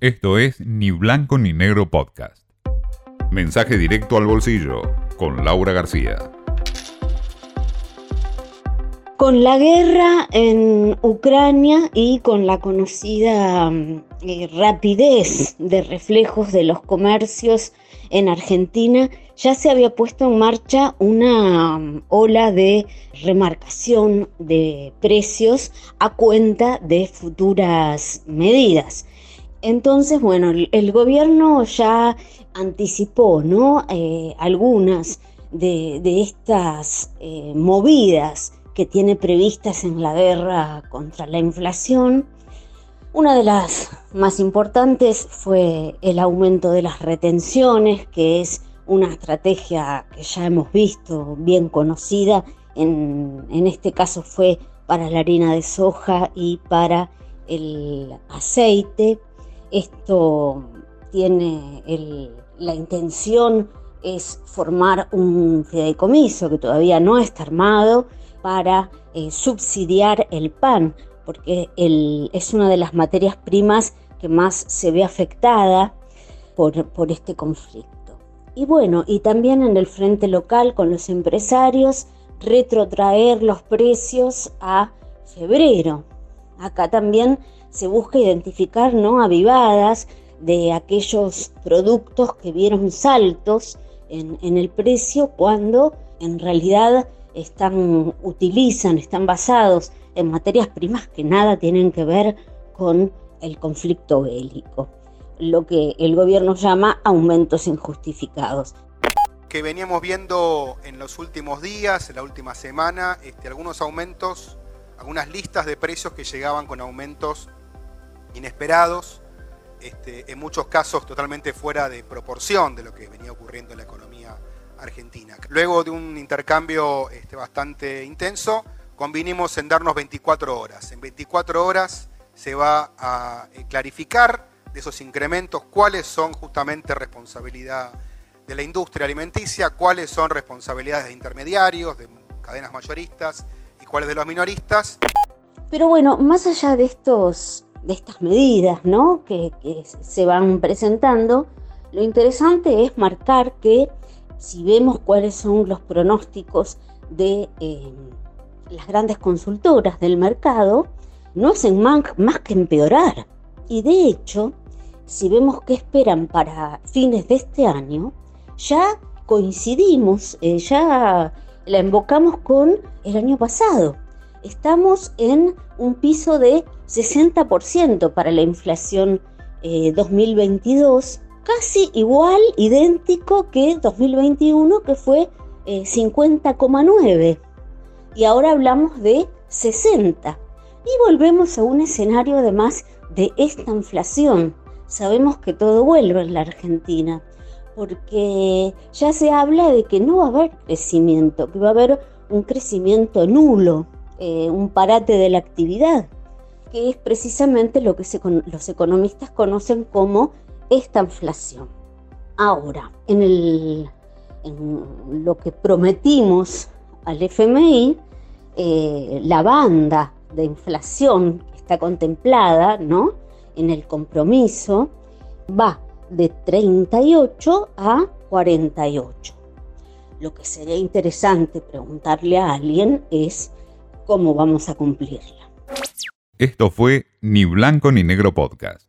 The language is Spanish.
Esto es Ni Blanco ni Negro Podcast. Mensaje directo al bolsillo con Laura García. Con la guerra en Ucrania y con la conocida mm, eh, rapidez de reflejos de los comercios en Argentina, ya se había puesto en marcha una mm, ola de remarcación de precios a cuenta de futuras medidas. Entonces, bueno, el, gobierno ya anticipó, ¿no? Eh, algunas de, estas eh, movidas que tiene previstas en la guerra contra la inflación. Una de las más importantes fue el aumento de las retenciones, que es una estrategia que ya hemos visto, bien conocida. En, en este caso fue para la harina de soja y para el aceite. Esto tiene la intención es formar un fideicomiso que todavía no está armado para eh, subsidiar el pan, porque es una de las materias primas que más se ve afectada por, por este conflicto. Y bueno, y también en el frente local con los empresarios, retrotraer los precios a febrero. Acá también se busca identificar ¿no? avivadas de aquellos productos que vieron saltos en, el precio cuando en realidad están, utilizan, están basados en materias primas que nada tienen que ver con el conflicto bélico, lo que el gobierno llama aumentos injustificados. Que veníamos viendo en los últimos días, en la última semana, este, algunos aumentos, algunas listas de precios que llegaban con aumentos inesperados, este, en muchos casos totalmente fuera de proporción de lo que venía ocurriendo en la economía argentina. Luego de un intercambio este, bastante intenso, convinimos en darnos 24 horas. En 24 horas se va a eh, clarificar de esos incrementos cuáles son justamente responsabilidad de la industria alimenticia, cuáles son responsabilidades de intermediarios, de cadenas mayoristas y cuáles de los minoristas. Pero bueno, más allá de estos de estas medidas ¿no? que, se van presentando, lo interesante es marcar que si vemos cuáles son los pronósticos de eh, las grandes consultoras del mercado, no hacen más, que empeorar. Y de hecho, si vemos qué esperan para fines de este año, ya coincidimos, eh, ya la invocamos con el año pasado. Estamos en un piso de 60% para la inflación 2022, eh, casi igual, idéntico que 2021, que fue 50,9. Eh, y ahora hablamos de 60. Y volvemos a un escenario además de esta inflación. Sabemos que todo vuelve en la Argentina, porque ya se habla de que no va a haber crecimiento, que va a haber un crecimiento nulo, eh, un parate de la actividad que es precisamente lo que los economistas conocen como esta inflación. Ahora, en, lo que prometimos al FMI, eh, la banda de inflación que está contemplada ¿no? en el compromiso va de 38 a 48. Lo que sería interesante preguntarle a alguien es cómo vamos a cumplirla. Esto fue Ni Blanco ni Negro Podcast.